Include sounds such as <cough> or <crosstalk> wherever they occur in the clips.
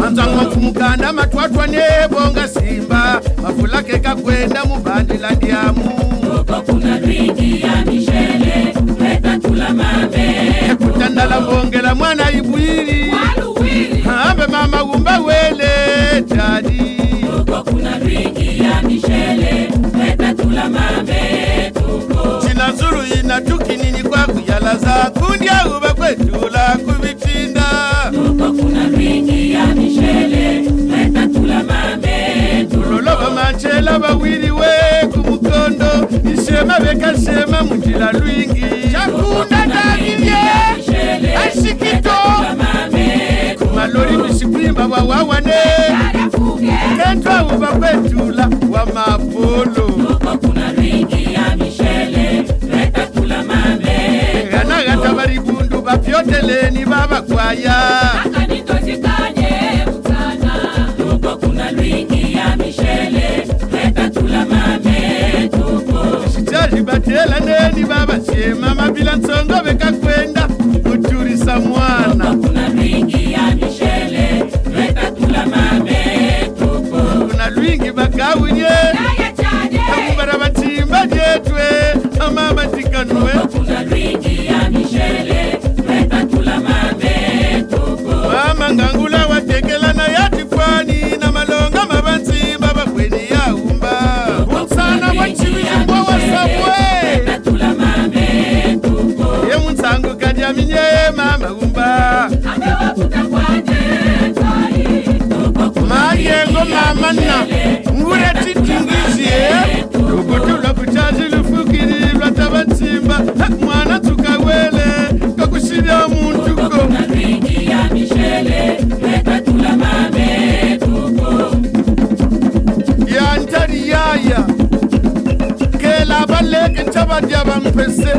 manzwang'wa mfumukanda matwatwa nebonga simba. Mafulake kakwenda mubandi la ndiamu. Ekutandala mbongela mwana ibwili ambe mama umba wele tali chinazulu ina tukinini kwakuyalaza kundya uba shema vekashema munjila lwingi. Chakunda dalivye ashikito kumalori mishipwimba wawawane kentwa uva kwetula wa mapolo. Gana gata varibundu vapyoteleni vavakwaya bati babasie eh, mama bila ntsongo bekakwenda mayengo mama na ngure titingizie lukutulwa kuchazi lufukirilwa tabatsimba mwana tukawele kakushilya muntuko yantari yaya. Kela baleke nchabadya bampese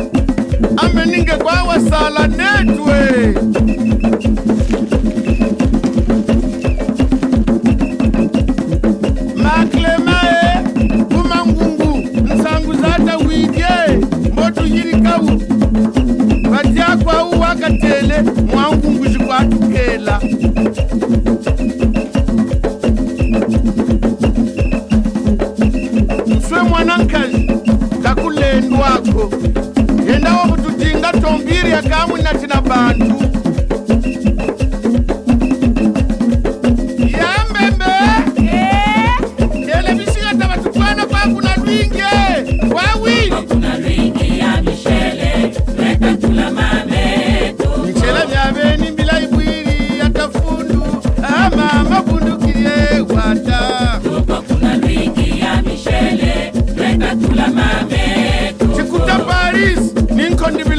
ameninge kwawasala netwe kwantele mwangu ngwizhi kwantukela mswe mwanankazi kakulendu ako yendawo kuti tinga tombiri yakamwe natina bantu.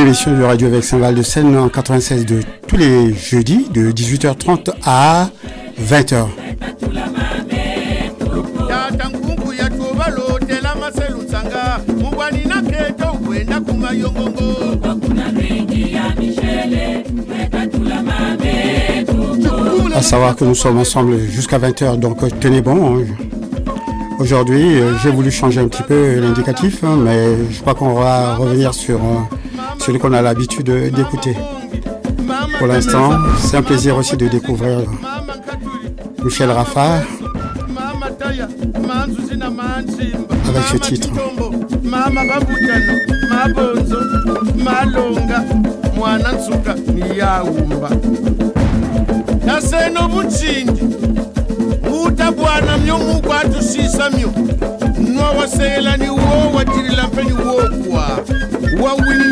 émission de Radio Vexin Val de Seine en 96 de tous les jeudis de 18h30 à 20h. tata nkunku yatubalotela maselutsanga mubwanina keto kwenda kumayongongo À savoir que nous sommes ensemble jusqu'à 20h, donc tenez bon. hein. Aujourd'hui, euh, j'ai voulu changer un petit peu l'indicatif, hein, mais je crois qu'on va revenir sur, euh, celui qu'on a l'habitude d'écouter. Pour l'instant, c'est un plaisir aussi de découvrir Michel Raffard avec ce titre. naseno vuchinji muta bwana myo mukwatusisa myo nwawaseyela ni wo wajilila mpeni wokwa wawinila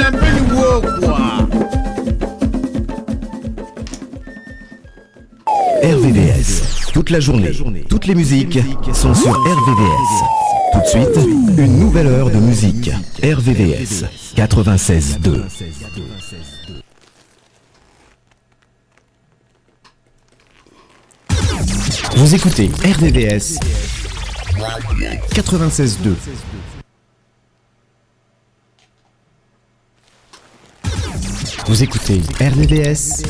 Toute la journée, toutes les musiques sont sur RVVS. Tout de suite, une nouvelle heure de musique. RVVS 96.2. Vous écoutez RVVS 96.2. Vous écoutez RVVS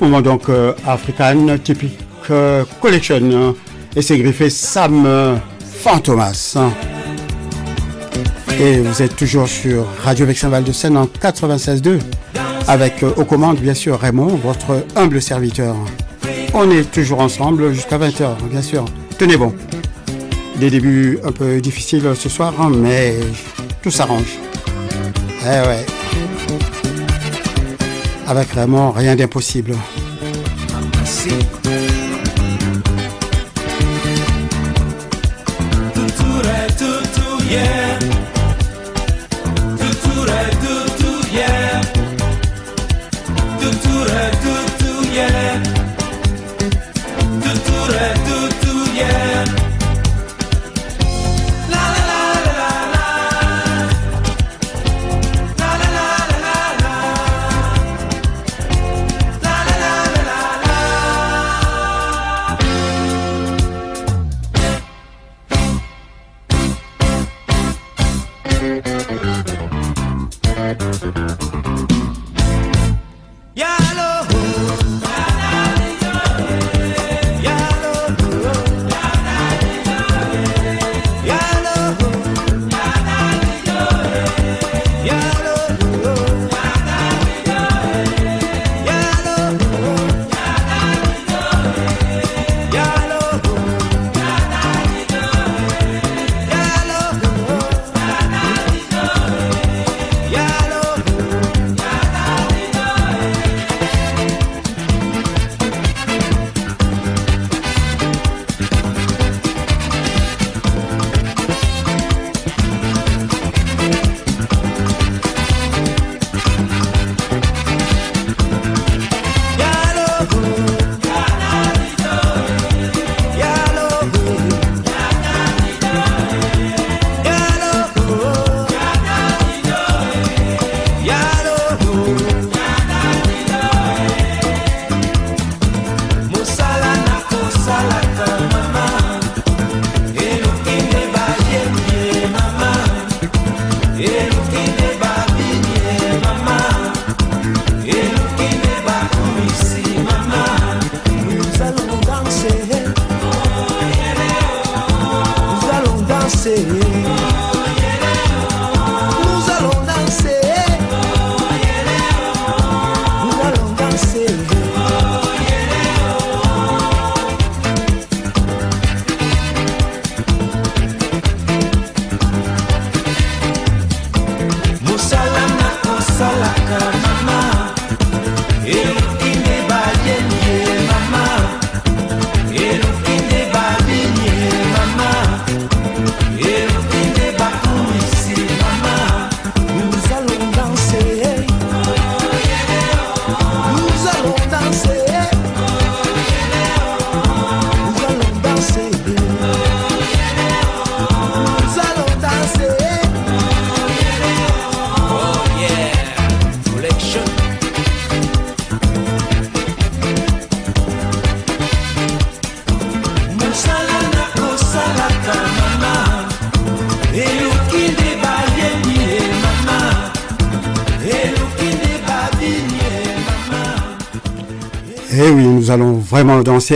moment donc euh, African Typique euh, Collection hein, et c'est griffé Sam euh, Fantomas. hein. Et vous êtes toujours sur Radio Vexin Val de Seine en 96.2 avec euh, aux commandes bien sûr Raymond, votre humble serviteur. On est toujours ensemble jusqu'à 20h bien sûr. Tenez bon. Des débuts un peu difficiles ce soir hein, mais tout s'arrange. Eh ouais. Avec Raymond, rien d'impossible.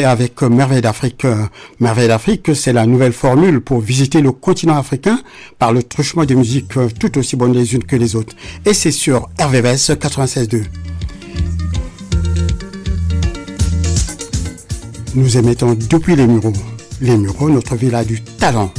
Avec euh, Merveille d'Afrique. Euh, Merveille d'Afrique, c'est la nouvelle formule pour visiter le continent africain par le truchement de musiques euh, tout aussi bonnes les unes que les autres. Et c'est sur RVVS 96.2. Nous émettons depuis les Mureaux. Les Mureaux, notre ville a du talent.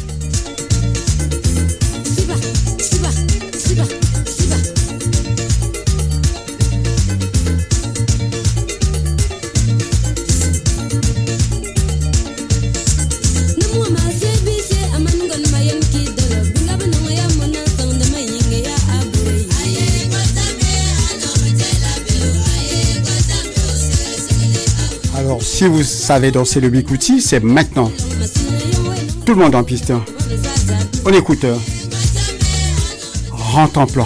Si vous savez danser le bikouti, c'est maintenant. Tout le monde en piste. zaza. On écoute. Rentre en plan.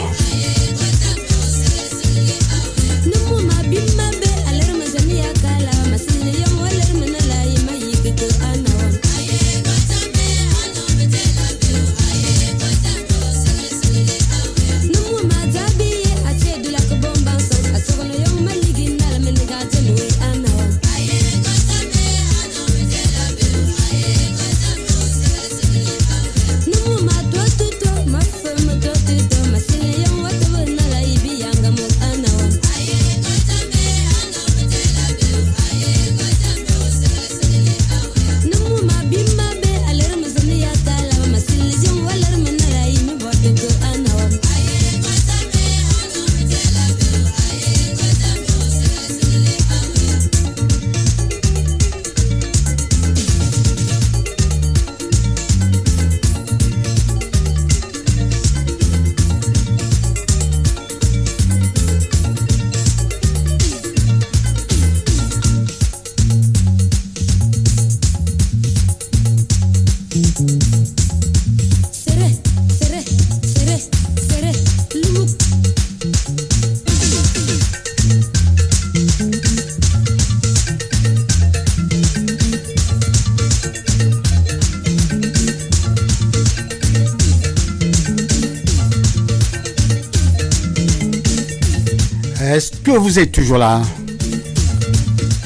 Vous êtes toujours là?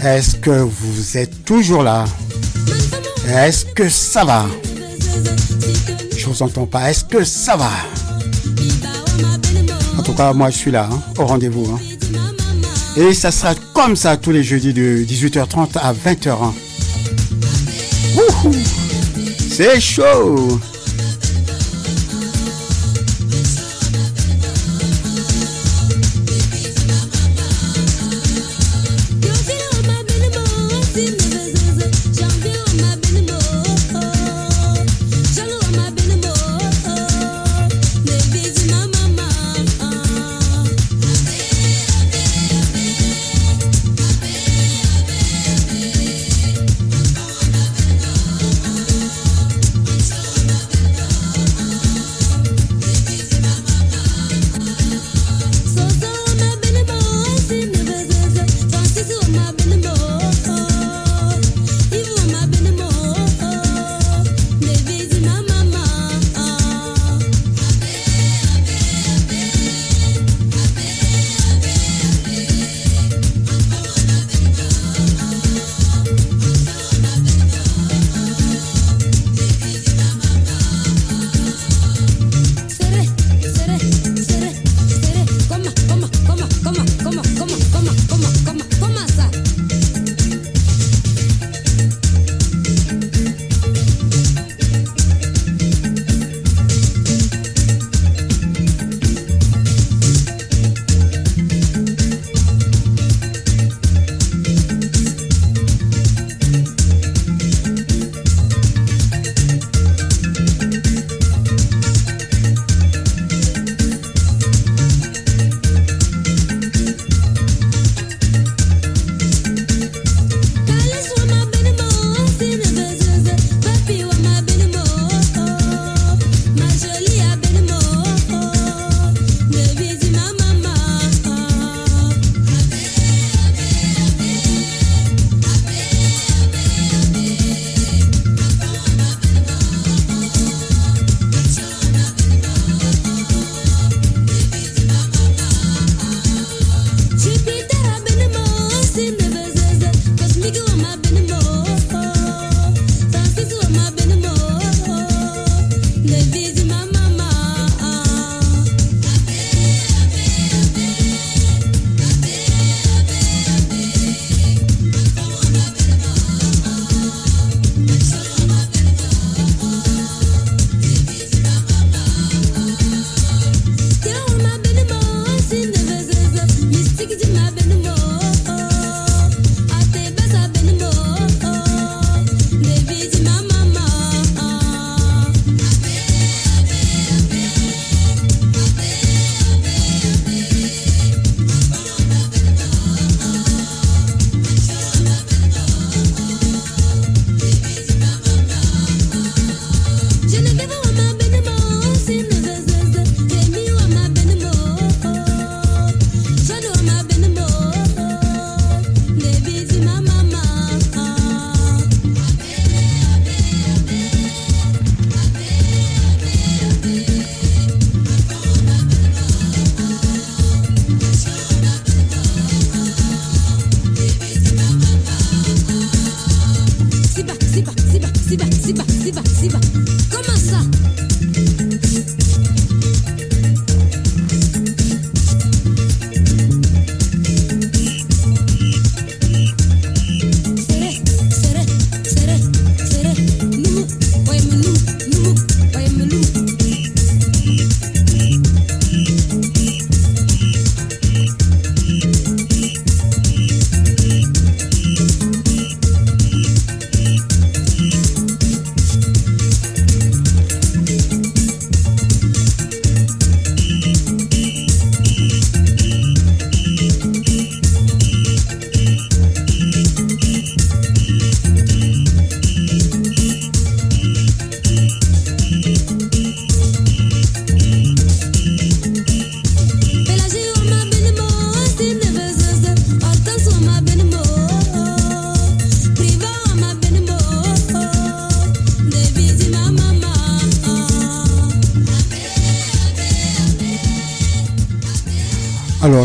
Est-ce que vous êtes toujours là? Est-ce que ça va? Je vous entends pas. Est-ce que ça va? En tout cas, moi je suis là, hein, au rendez-vous. hein. Et ça sera comme ça tous les jeudis de 18h30 à 20h. hein. C'est chaud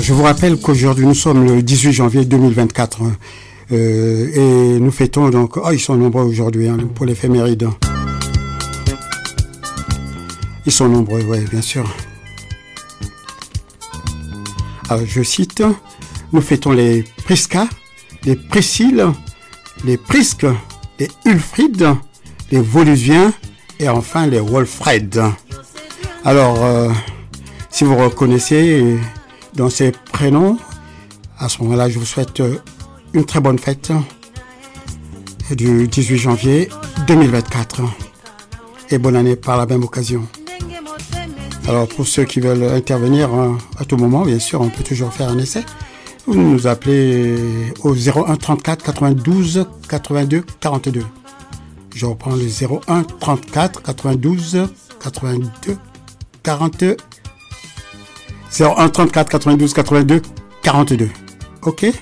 Je vous rappelle qu'aujourd'hui, nous sommes le 18 janvier 2024. hein, euh, et nous fêtons donc... Oh, ils sont nombreux aujourd'hui hein, pour l'éphéméride. Ils sont nombreux, oui, bien sûr. Alors, je cite, nous fêtons les Prisca, les Priscilles, les Prisques, les Ulfried, les Volusiens et enfin les Wolfred. Alors, euh, si vous reconnaissez dans ces prénoms, à ce moment-là, je vous souhaite euh, une très bonne fête euh, du 18 janvier 2024 et bonne année par la même occasion. Alors pour ceux qui veulent intervenir hein, à tout moment, bien sûr, on peut toujours faire un essai. Vous nous appelez au 01 34 92 82 42. Je reprends le 01 34 92 82 42. 01 34 92 82 42. Ok?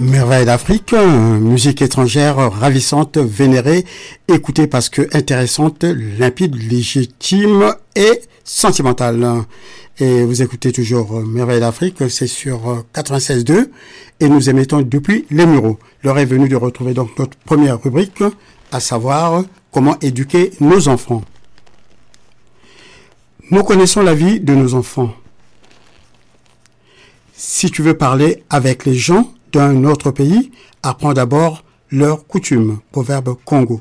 Merveille d'Afrique, euh, musique étrangère ravissante, vénérée, écoutée parce que intéressante, limpide, légitime et sentimentale. Et vous écoutez toujours euh, Merveille d'Afrique, c'est sur euh, 96.2 et nous émettons depuis les Mureaux. L'heure est venue de retrouver donc notre première rubrique, à savoir comment éduquer nos enfants. Nous connaissons la vie de nos enfants. Si tu veux parler avec les gens d'un autre pays, apprends d'abord leurs coutumes. Proverbe Congo.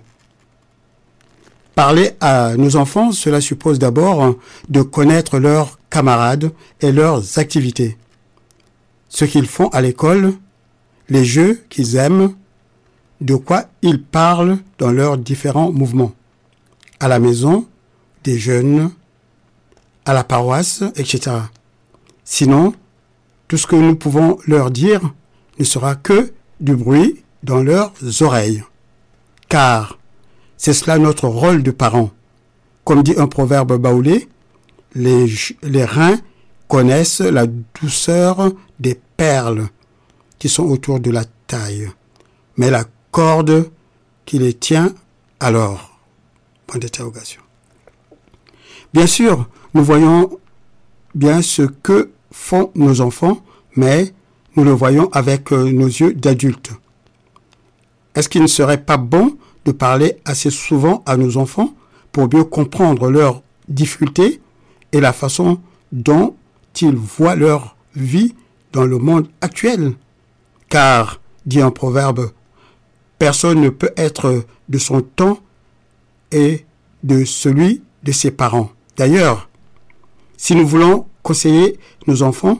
Parler à nos enfants, cela suppose d'abord de connaître leurs camarades et leurs activités. Ce qu'ils font à l'école, les jeux qu'ils aiment, de quoi ils parlent dans leurs différents mouvements. À la maison, des jeunes, à la paroisse, etc. Sinon, tout ce que nous pouvons leur dire ne sera que du bruit dans leurs oreilles. Car c'est cela notre rôle de parents. Comme dit un proverbe baoulé, les, reins connaissent la douceur des perles qui sont autour de la taille, mais la corde qui les tient alors. Point. Bien sûr, nous voyons bien ce que font nos enfants, mais nous le voyons avec euh, nos yeux d'adultes. Est-ce qu'il ne serait pas bon de parler assez souvent à nos enfants pour mieux comprendre leurs difficultés et la façon dont ils voient leur vie dans le monde actuel? Car, dit un proverbe, personne ne peut être de son temps et de celui de ses parents. D'ailleurs, si nous voulons conseiller nos enfants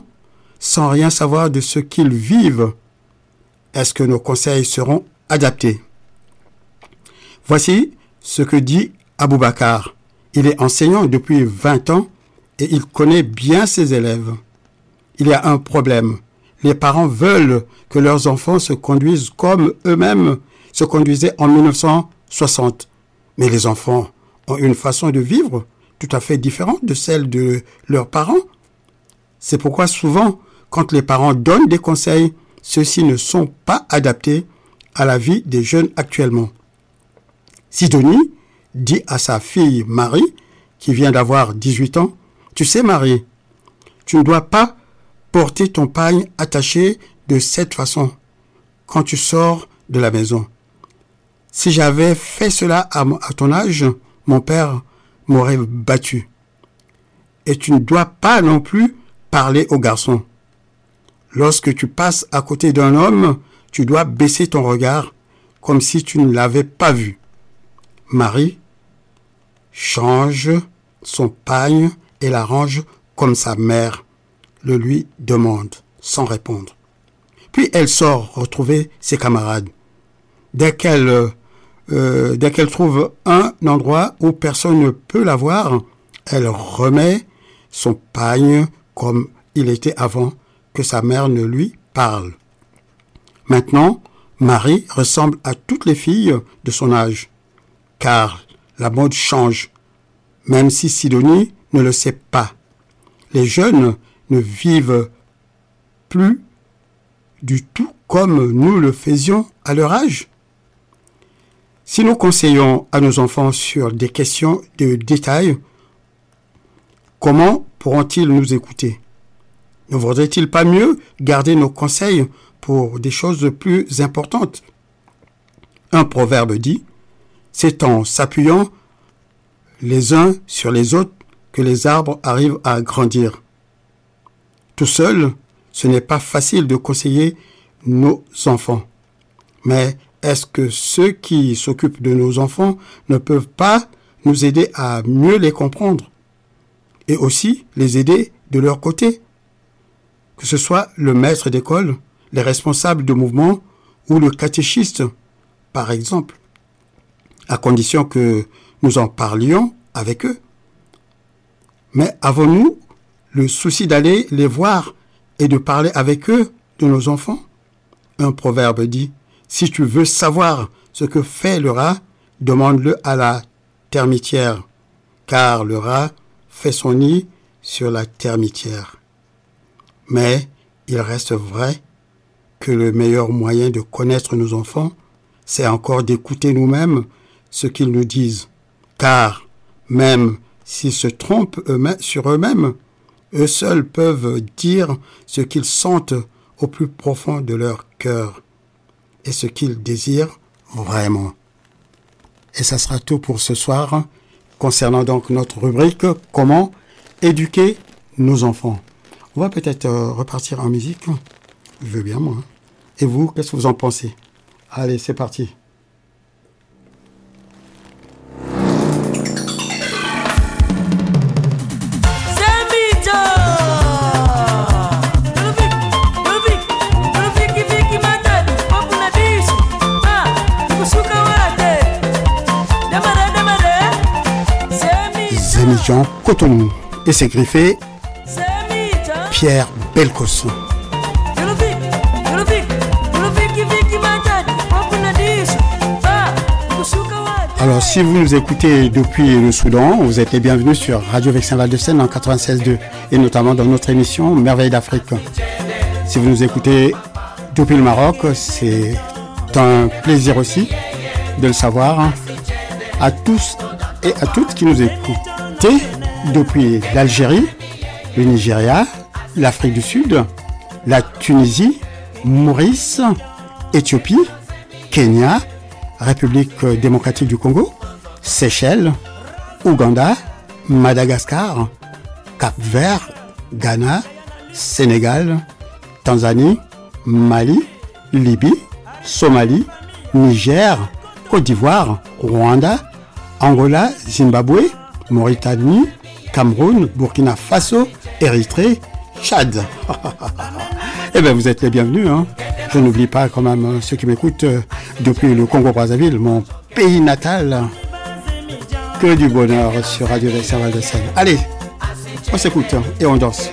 sans rien savoir de ce qu'ils vivent, est-ce que nos conseils seront adaptés? Voici ce que dit Aboubacar. Il est enseignant depuis 20 ans et il connaît bien ses élèves. Il y a un problème. Les parents veulent que leurs enfants se conduisent comme eux-mêmes se conduisaient en 1960. Mais les enfants ont une façon de vivre tout à fait différente de celle de leurs parents. C'est pourquoi souvent, quand les parents donnent des conseils, ceux-ci ne sont pas adaptés à la vie des jeunes actuellement. Sidonie dit à sa fille Marie, qui vient d'avoir 18 ans, Tu sais Marie, tu ne dois pas porter ton pagne attaché de cette façon quand tu sors de la maison. Si j'avais fait cela à, ton âge, mon père m'aurait battu. Et tu ne dois pas non plus parler aux garçons. Lorsque tu passes à côté d'un homme, tu dois baisser ton regard comme si tu ne l'avais pas vu. Marie change son pagne et l'arrange comme sa mère le lui demande, sans répondre. Puis elle sort retrouver ses camarades. Dès qu'elle euh, dès qu'elle trouve un endroit où personne ne peut la voir, elle remet son pagne comme il était avant sa mère ne lui parle. Maintenant, Marie ressemble à toutes les filles de son âge, car la mode change, même si Sidonie ne le sait pas. Les jeunes ne vivent plus du tout comme nous le faisions à leur âge. Si nous conseillons à nos enfants sur des questions de détail, comment pourront-ils nous écouter? Ne vaudrait-il pas mieux garder nos conseils pour des choses plus importantes? Un proverbe dit, c'est en s'appuyant les uns sur les autres que les arbres arrivent à grandir. Tout seul, ce n'est pas facile de conseiller nos enfants. Mais est-ce que ceux qui s'occupent de nos enfants ne peuvent pas nous aider à mieux les comprendre et aussi les aider de leur côté? Que ce soit le maître d'école, les responsables de mouvement ou le catéchiste, par exemple, à condition que nous en parlions avec eux. Mais avons-nous le souci d'aller les voir et de parler avec eux de nos enfants? Un proverbe dit, si tu veux savoir ce que fait le rat, demande-le à la termitière, car le rat fait son nid sur la termitière. Mais il reste vrai que le meilleur moyen de connaître nos enfants, c'est encore d'écouter nous-mêmes ce qu'ils nous disent, car même s'ils se trompent sur eux-mêmes, eux seuls peuvent dire ce qu'ils sentent au plus profond de leur cœur et ce qu'ils désirent vraiment. Et ça sera tout pour ce soir concernant donc notre rubrique Comment éduquer nos enfants. On va peut-être euh, repartir en musique. Je veux bien moi. Et vous, qu'est-ce que vous en pensez? Allez, c'est parti. Dish. Ah, Cotonou. Et c'est griffé kushuka wate. Alors, si vous nous écoutez depuis le Soudan, vous êtes les bienvenus sur Radio Vexin Val de Seine en 96.2 et notamment dans notre émission Merveille d'Afrique. Si vous nous écoutez depuis le Maroc, c'est un plaisir aussi de le savoir. À tous et à toutes qui nous écoutez depuis l'Algérie, le Nigeria, l'Afrique du Sud, la Tunisie, Maurice, Éthiopie, Kenya, République démocratique du Congo, Seychelles, Ouganda, Madagascar, Cap-Vert, Ghana, Sénégal, Tanzanie, Mali, Libye, Somalie, Niger, Côte d'Ivoire, Rwanda, Angola, Zimbabwe, Mauritanie, Cameroun, Burkina Faso, Érythrée, Tchad. <laughs> Eh bien, vous êtes les bienvenus. Hein. Je n'oublie pas quand même euh, ceux qui m'écoutent euh, depuis le Congo-Brazzaville, mon pays natal. Que du bonheur sur Radio Vexin de Seine. Allez, on s'écoute hein, et on danse.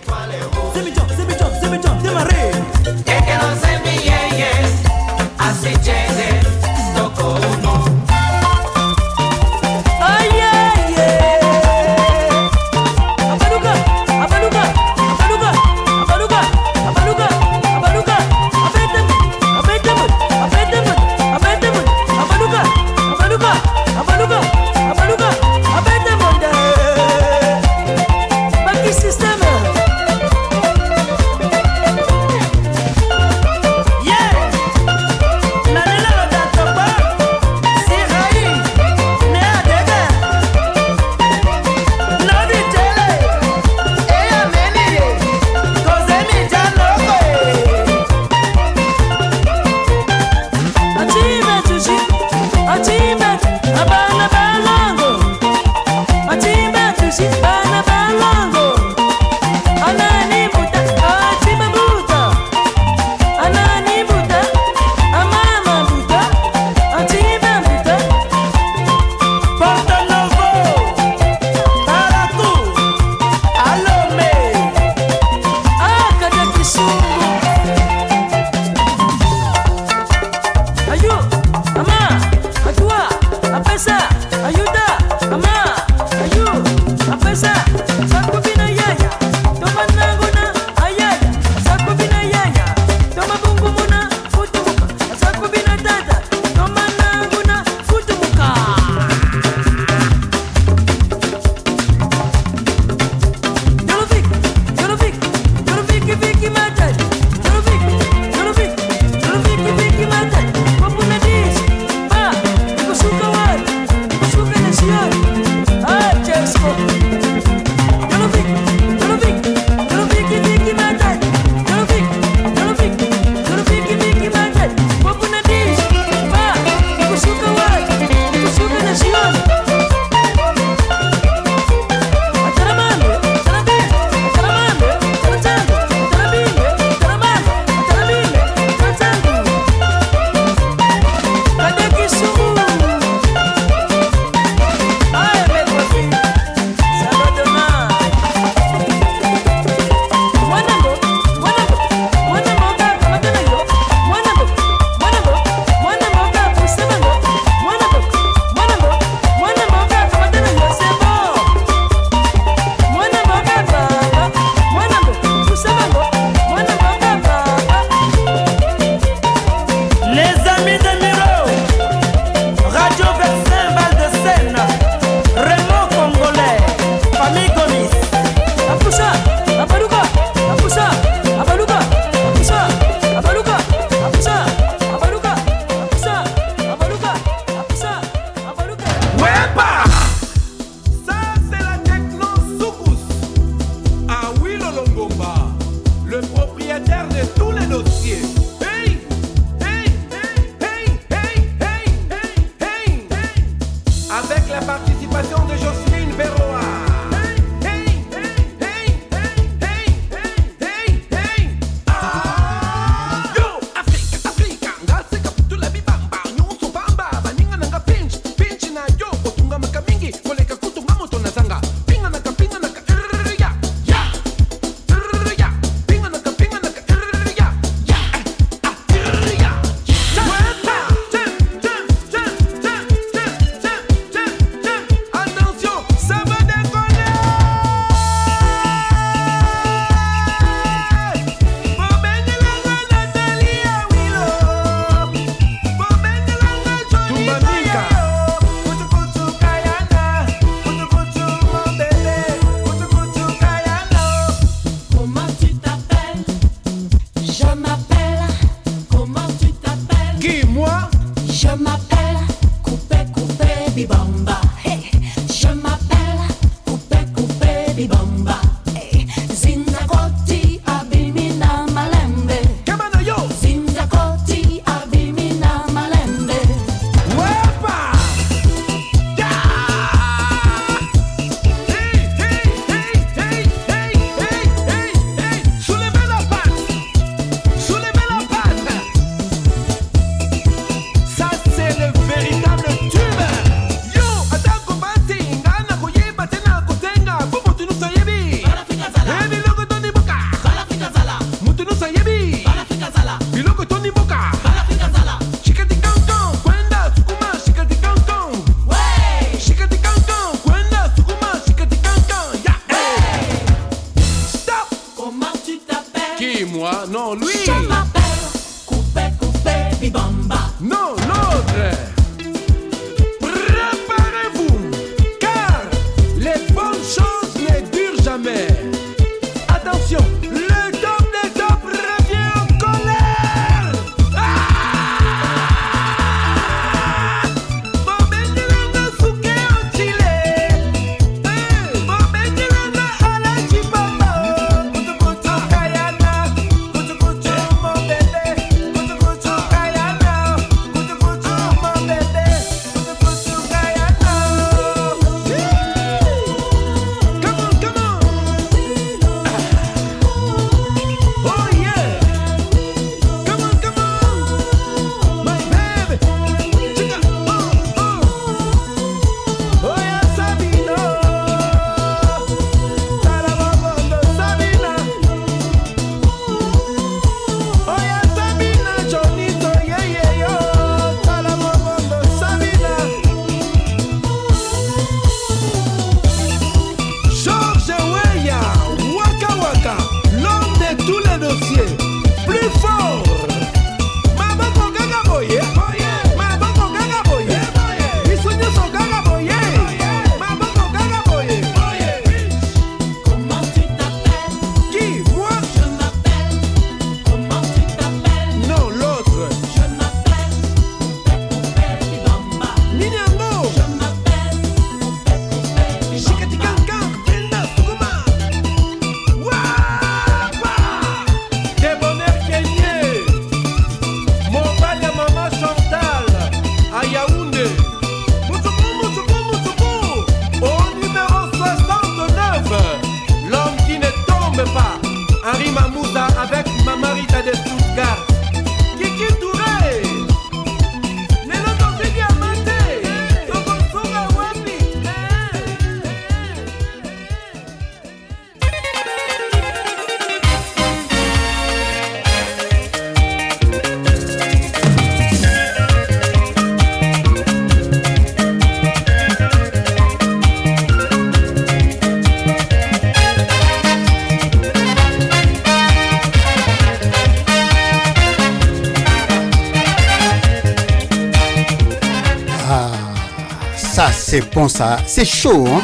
C'est chaud, hein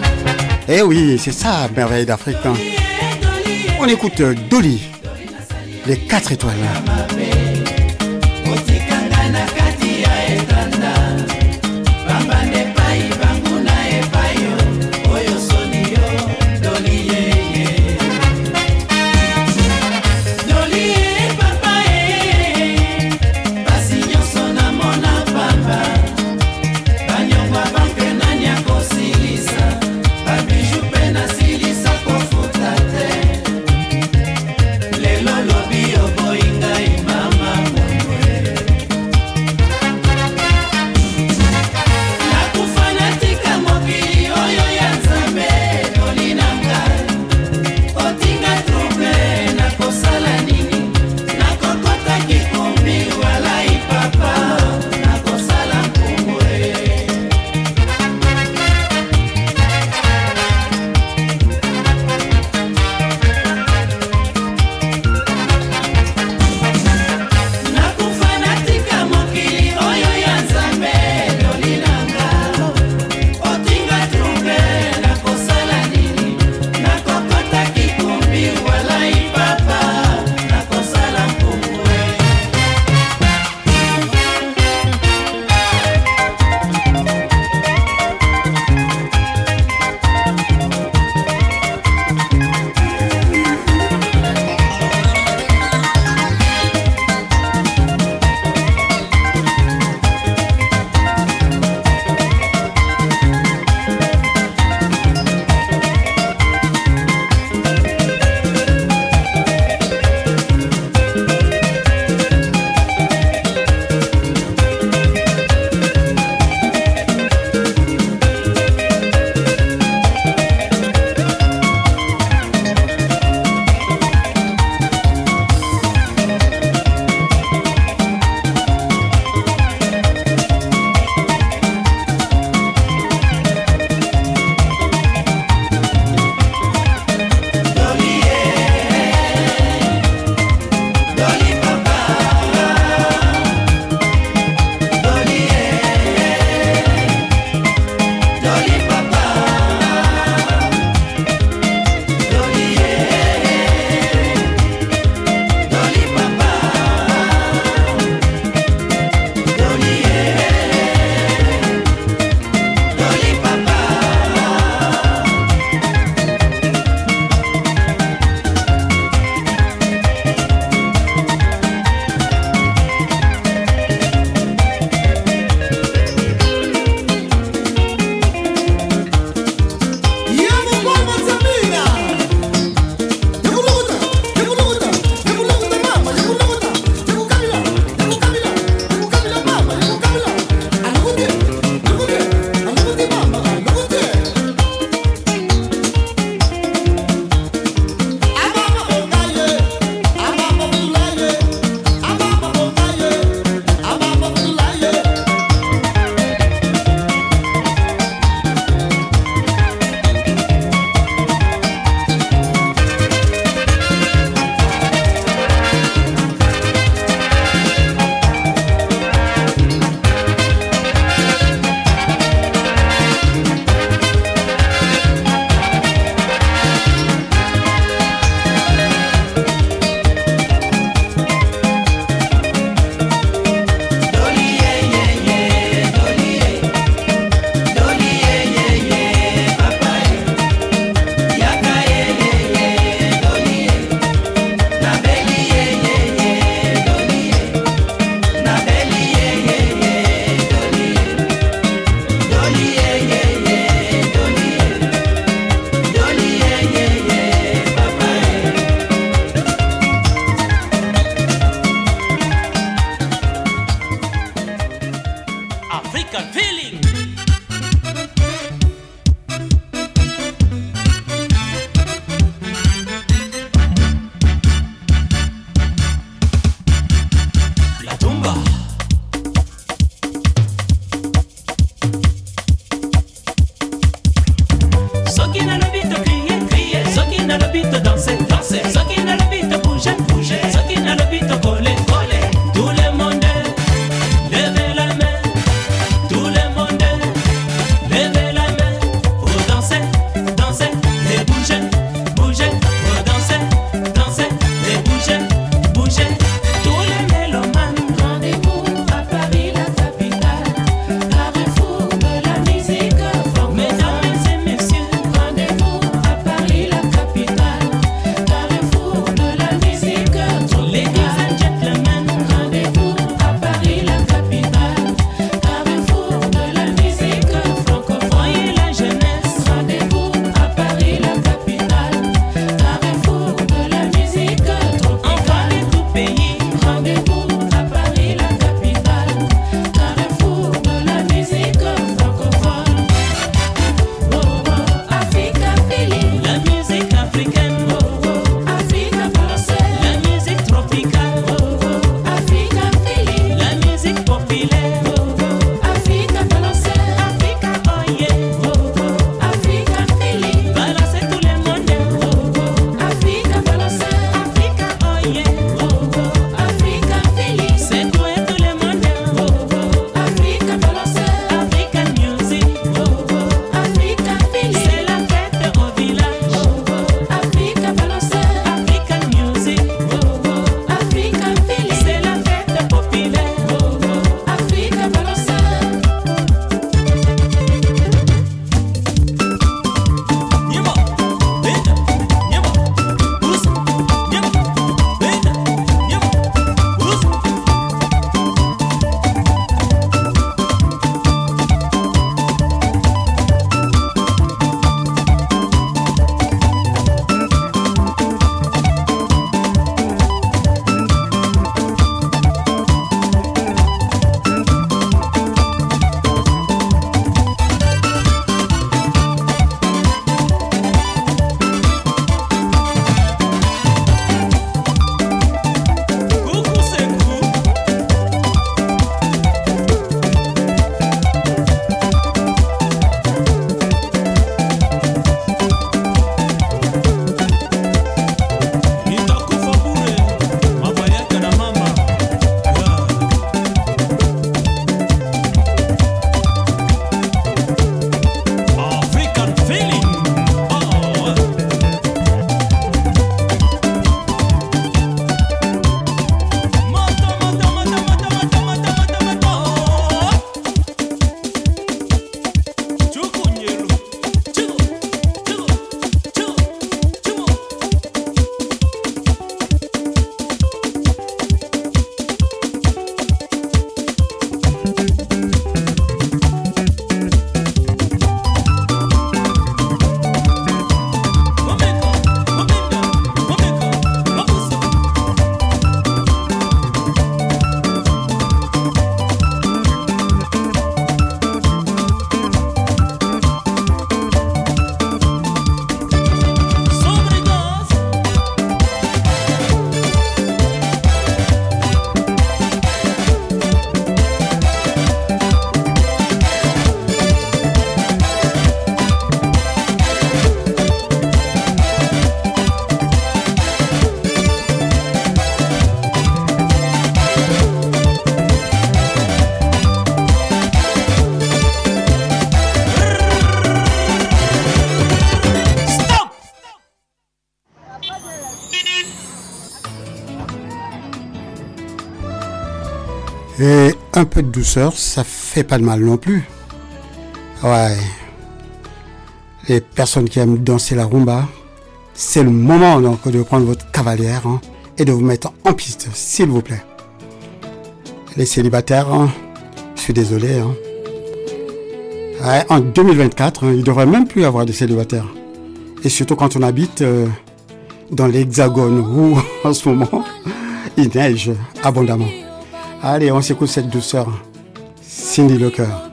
Eh oui, c'est ça, merveille d'Afrique. Hein. On écoute euh, Dolly, les 4 étoiles. un peu de douceur, ça fait pas de mal non plus. Ouais. Les personnes qui aiment danser la rumba, c'est le moment donc de prendre votre cavalière hein, et de vous mettre en piste, s'il vous plaît. Les célibataires, hein, je suis désolé. Hein. En 2024, il devrait même plus y avoir de célibataires. Et surtout quand on habite euh, dans l'hexagone où <laughs> en ce moment il neige abondamment. Allez, on s'écoute cette douceur. Cindy Locker.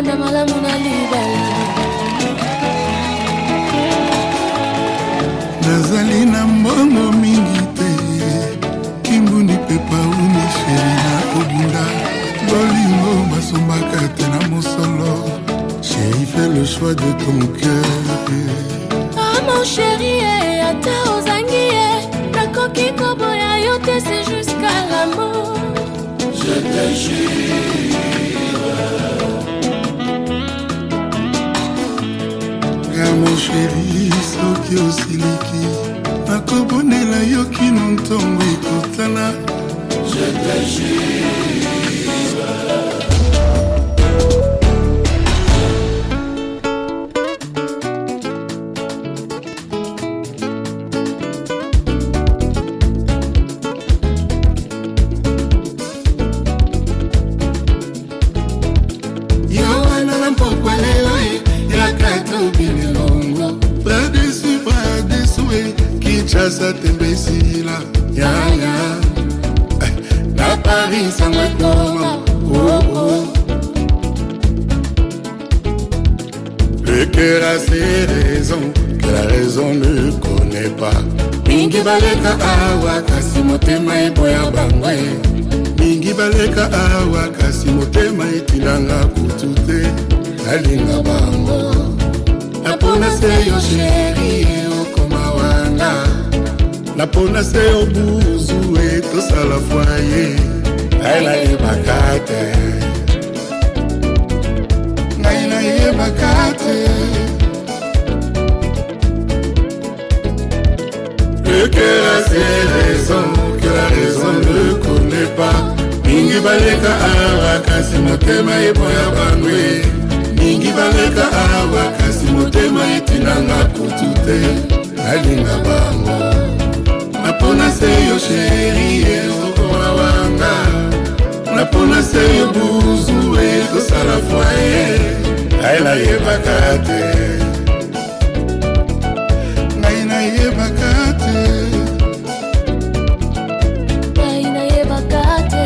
Kovanda malamu na libala. Nazali na mbongo mingi te. Kimbundi mpe pauni sheri na kobunda bolingo basombaka te na mosolo. Sheri fais le choix de ton cœur. Ah mon chéri, eh, ata ozangi ye nakoki koboya yo te c'est jusqu'à la mort. Je te nga mon sheri soki osiliki nakobonela yo kino ntongo ekotana Napona se yo buzu etosala foye. Ngai nayebaka te. ngai nayebaka te. Le cœur a ses raisons que la raison ne connaît pas. Mingi baleka awa kasi motema eboya bangwe mingi baleka awa kasi motema etinanga kutu te. Nalinga bango. napona se yo sheri eokoma wanga napona se yo buzu ekosala foye ngai nayebaka te ngai nayebaka te ngai nayebaka te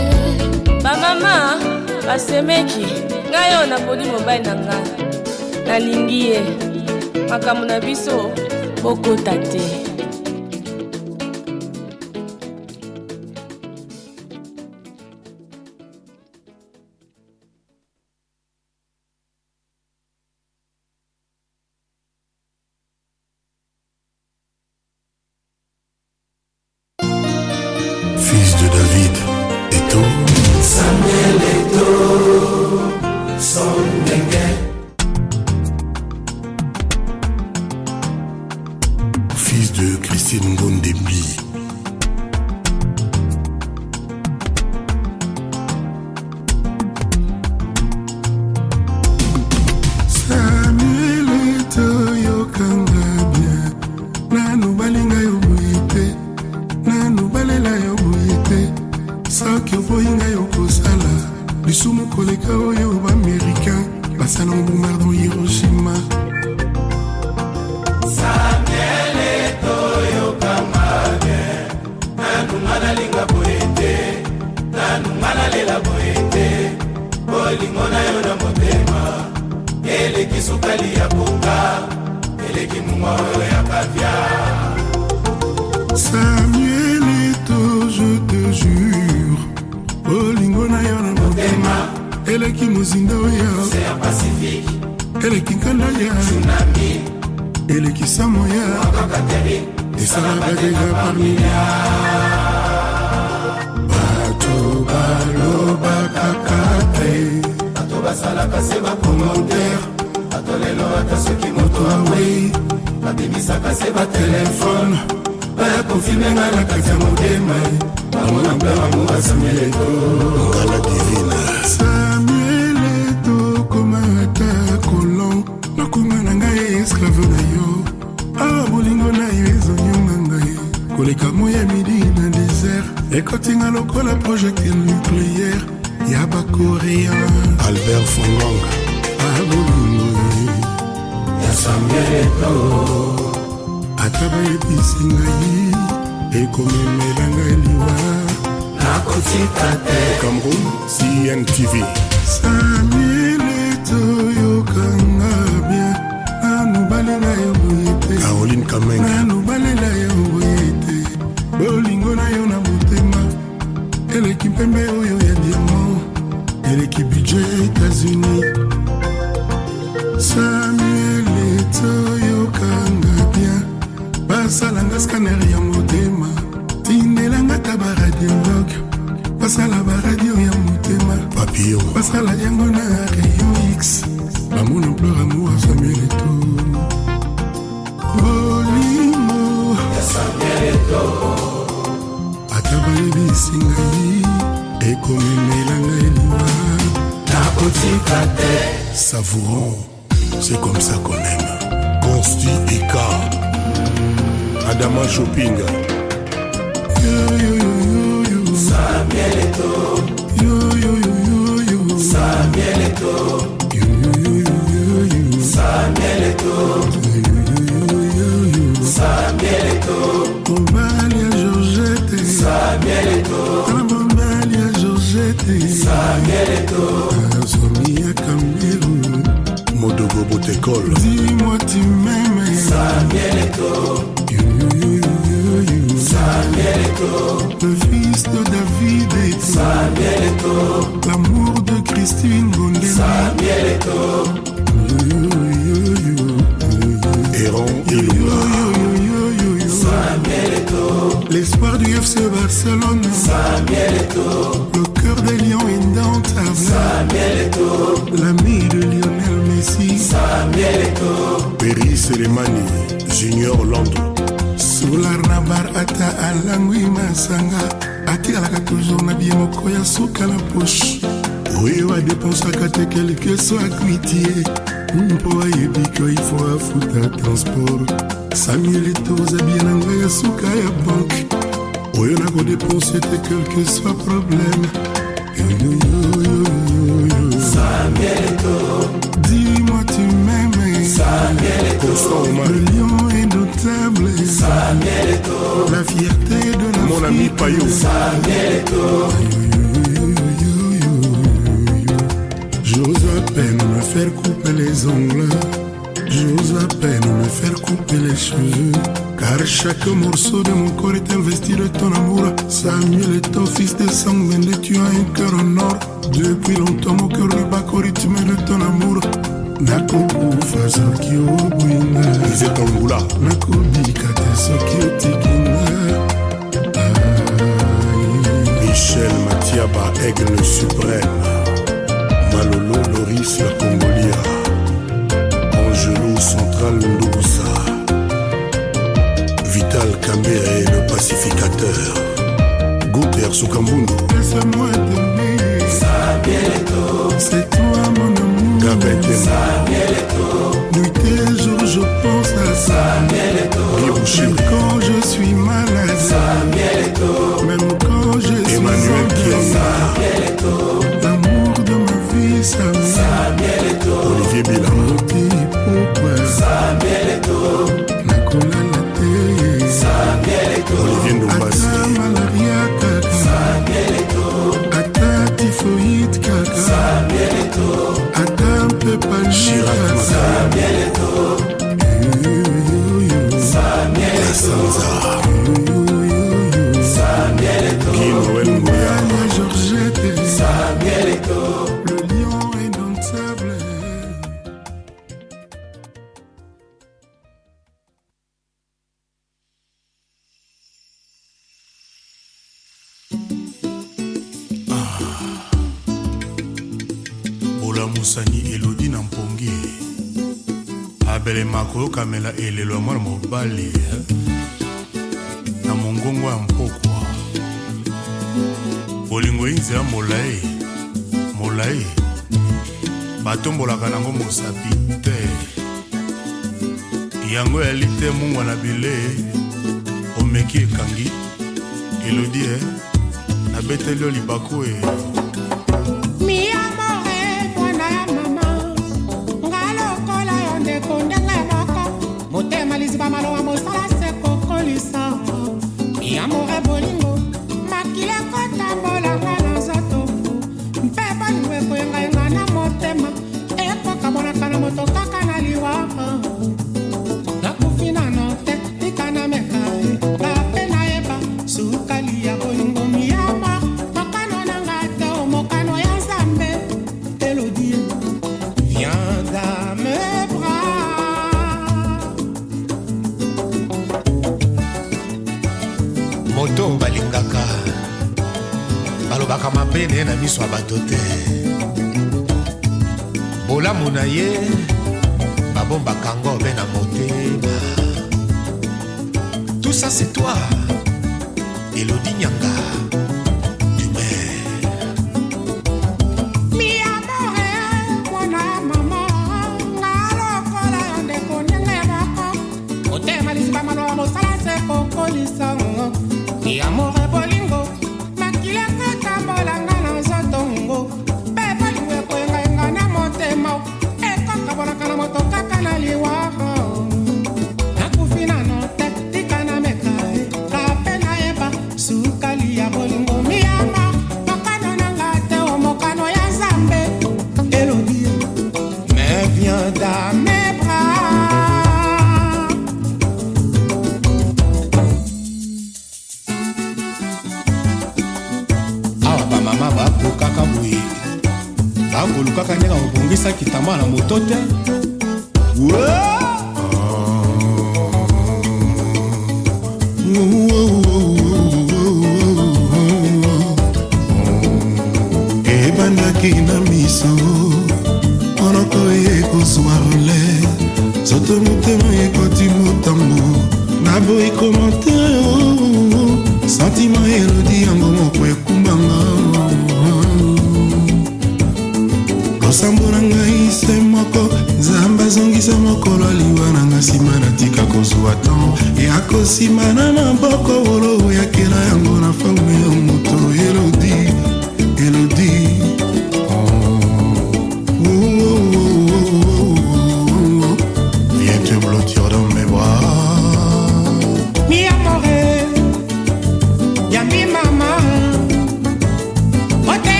bamama basemeki ngai oyo naponi mobali na ngai. Nalingi ye. Makambo na biso bokota te basalanga scanner ya motema. Tindelanga ta baradiologue basala baradio ya motema. Papillon basala yango na rayon x. Bamona pleur amour ya samuel eto bolimo ata bayebisi ngai ekomemela ngai liwa nakotika te. Savourons c'est comme ça qu'on aime. Consti eka adama shopinga Samuel Eto Samuel Eto Samuel Eto Samuel Eto Omalia Georgette Samuel Eto Omalia Georgette Samuel Eto Azomia Kamerou Modogo Botekol Dis-moi tu m'aimes Samuel Eto le fils de David et l'amour de Christine Gondembi héron ilunga L'espoir du FC Barcelone. Le cœur des lions indomptables L'ami de Lionel Messi. Peri selemani junior londres solar na bar ata alangwi masanga. Atikalaka toujours na bie moko ya suka na poshe oyo adepensaka te quelque soit cuitie mpo ayebiki ifo afuta transport. Samuel etoza bie na ngai ya suka ya banke oyo nakodepense te quelque soit problème. Dis-moi tu m'aimes. Le lion est La fierté de la mon ami payo J'ose à peine me faire couper les ongles. J'ose à peine me faire couper les cheveux. Car chaque morceau de mon corps est investi de ton amour. Samuel est ton fils de sang tu as un cœur en or. Depuis longtemps mon cœur ne bat qu'au rythme de ton amour nakokufa soki obwinga. Izetongula nakobika te soki otikinga michel matiaba aigle suprême. Malolo loris la congolia. Angelo central ndobusa vital Camille Mumbere, le pacificateur. Guter Sukambundu.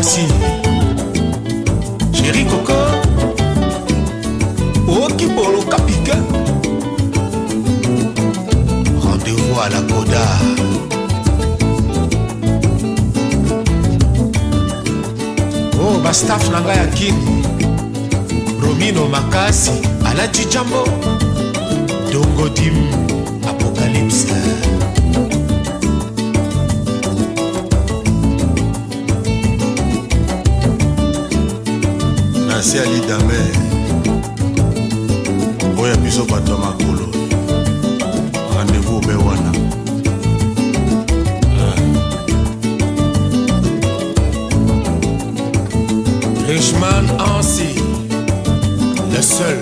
mwasi sheri koko okiboloka pike rendez-vous à la koda o oh, bastaf na ngai ya kini. Romino makasi alati jambo. Dongodim apocalypse merci alidamer oyo biso bato ya makolo. Rendez-vous obe wana ah. richman ansi le seul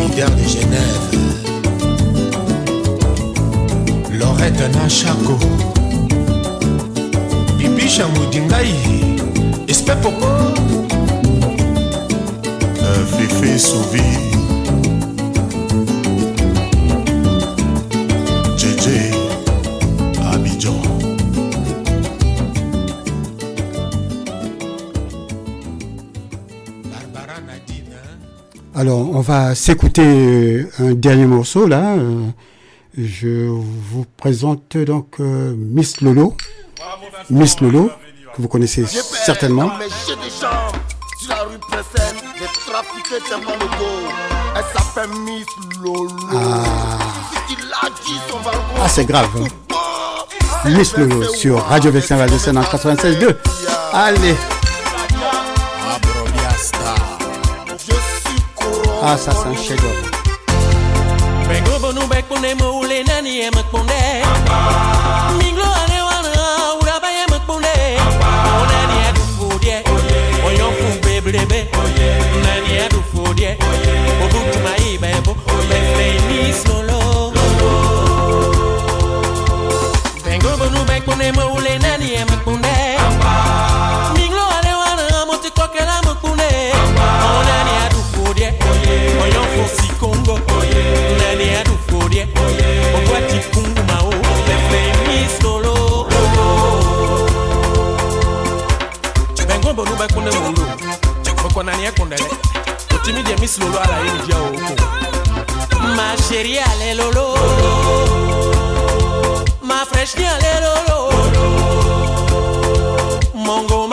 leader de genève. Lorette nachako bibicha modingai Alors, on va s'écouter euh, un dernier morceau là. Euh, je vous présente donc euh, Miss Lolo. Miss Lolo vous connaissez certainement. Ah. ah, c'est grave. Hein. Miss Lolo sur Radio Vestin Val de Seine en 96.2. Allez. Ah, ça, c'est un. bɛ kun ne mun do. Fɔkɔnaniɛ kun dɛ. O timi jɛ misi lolo ala ye diya o ko. ma chérie ale lolo. Ma fraîche ale lolo. Mongo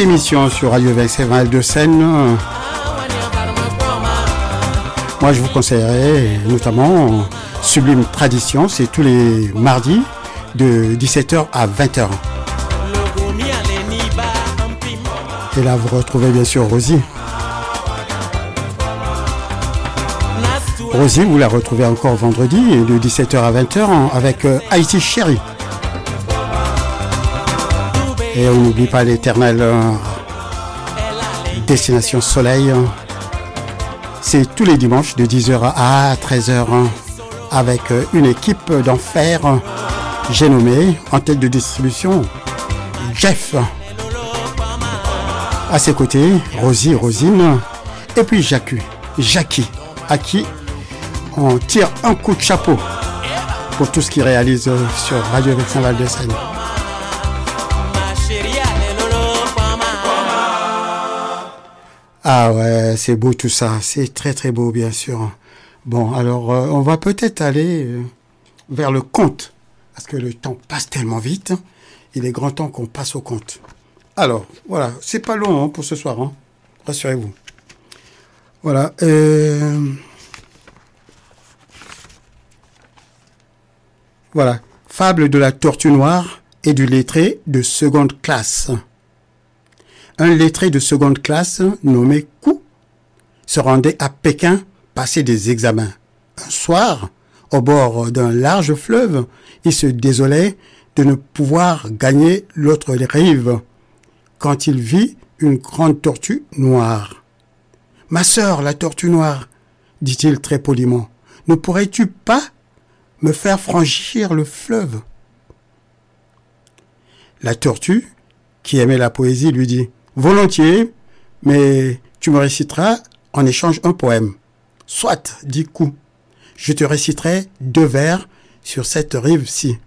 D'émissions sur Radio Vexéval de Seine. Moi, je vous conseillerais notamment Sublime Tradition, c'est tous les mardis de 17h à 20h. Logomi ale niba ampim Et là, vous retrouvez bien sûr Rosie. Rosie, vous la retrouvez encore vendredi de 17h à 20h avec euh, Haïti Chéri. Et on n'oublie pas l'éternelle euh, Destination Soleil. C'est tous les dimanches de 10h à 13h avec euh, une équipe d'enfer. J'ai nommé en tête de distribution Jeff. À ses côtés, Rosie, Rosine et puis Jacques, Jackie, à qui on tire un coup de chapeau pour tout ce qu'il réalise euh, sur Radio Vexin Val de Seine. Ah ouais, c'est beau tout ça, c'est très très beau bien sûr. Bon, alors euh, on va peut-être aller euh, vers le conte, parce que le temps passe tellement vite, il est grand temps qu'on passe au conte. Alors, voilà, c'est pas long hein, pour ce soir, hein. rassurez-vous. Voilà. euh, Voilà. Fable de la tortue noire et du lettré de seconde classe. Un lettré de seconde classe nommé Kou se rendait à Pékin passer des examens. Un soir, au bord d'un large fleuve, il se désolait de ne pouvoir gagner l'autre rive quand il vit une grande tortue noire. Ma sœur, la tortue noire, dit-il très poliment, ne pourrais-tu pas me faire franchir le fleuve? La tortue, qui aimait la poésie, lui dit Volontiers, mais tu me réciteras en échange un poème. Soit, dit Kou, je te réciterai deux vers sur cette rive-ci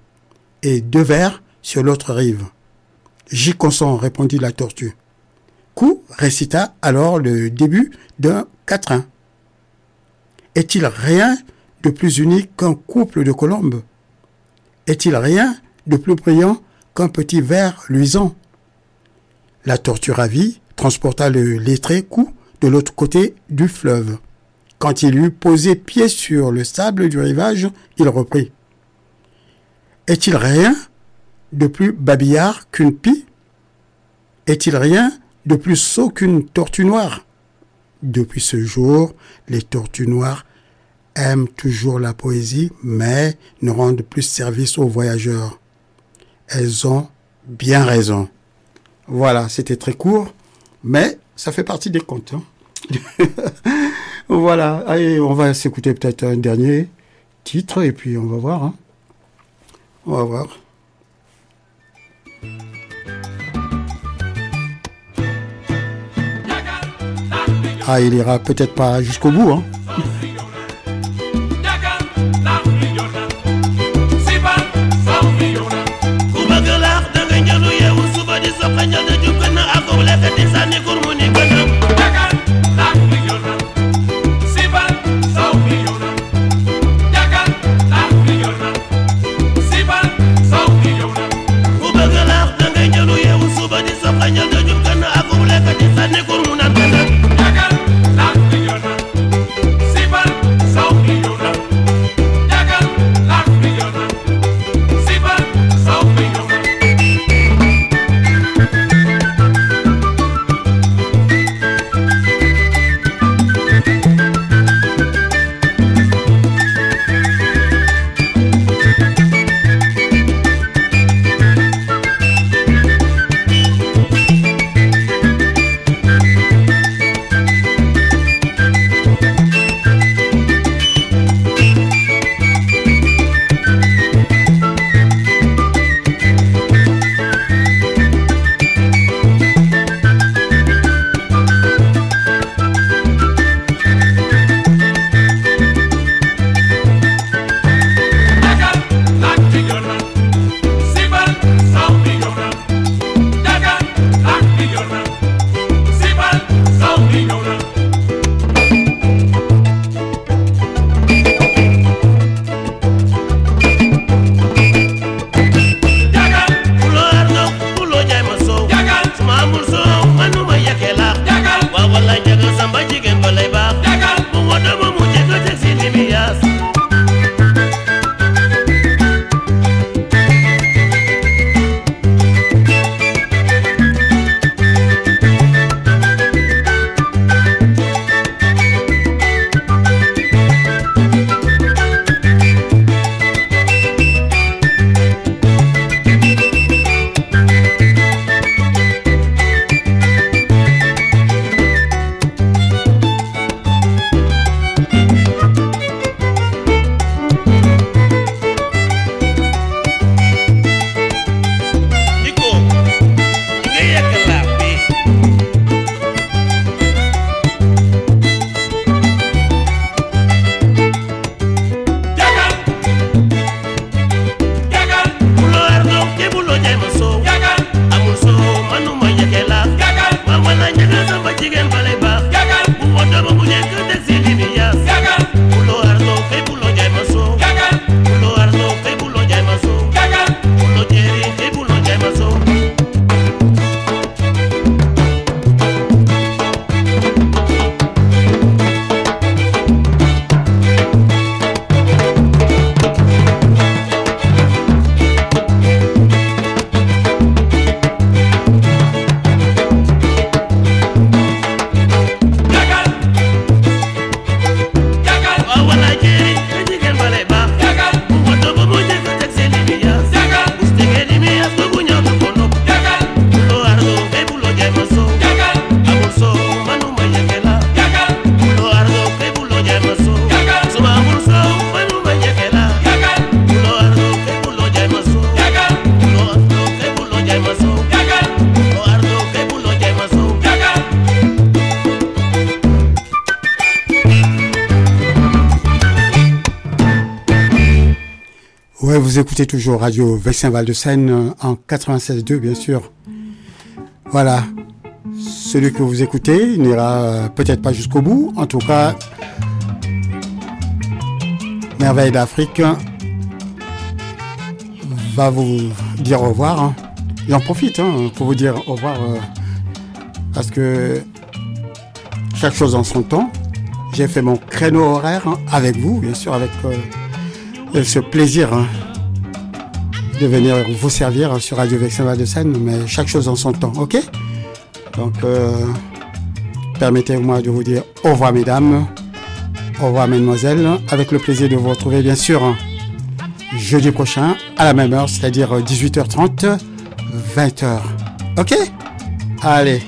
et deux vers sur l'autre rive. J'y consens, répondit la tortue. Kou récita alors le début d'un quatrain. Est-il rien de plus unique qu'un couple de colombes? Est-il rien de plus brillant qu'un petit verre luisant? La tortue ravie transporta le lettré Kou de l'autre côté du fleuve. Quand il eut posé pied sur le sable du rivage, il reprit. Est-il rien de plus babillard qu'une pie? Est-il rien de plus sot qu'une tortue noire? Depuis ce jour, les tortues noires aiment toujours la poésie, mais ne rendent plus service aux voyageurs. Elles ont bien raison. Voilà, c'était très court, mais ça fait partie des contes. hein. <laughs> voilà, allez, on va s'écouter peut-être un dernier titre et puis on va voir. hein. On va voir. Ah, il ira peut-être pas jusqu'au bout. Hein. ko xañal ne jub gën a àgg bu lekk di toujours Radio Vexin Val de Seine euh, en 96.2, bien sûr. Voilà. Celui que vous écoutez n'ira euh, peut-être pas jusqu'au bout. En tout cas, Merveille d'Afrique va vous dire au revoir. hein. J'en profite hein, pour vous dire au revoir euh, parce que chaque chose en son temps. J'ai fait mon créneau horaire hein, avec vous, bien sûr, avec euh, ce plaisir de venir vous servir hein, sur Radio Vexin de Seine, mais chaque chose en son temps, ok? Donc, euh, permettez-moi de vous dire au revoir, mesdames, au revoir, mesdemoiselles, avec le plaisir de vous retrouver, bien sûr, hein, jeudi prochain à la même heure, c'est-à-dire 18h30, 20h. Ok? Allez,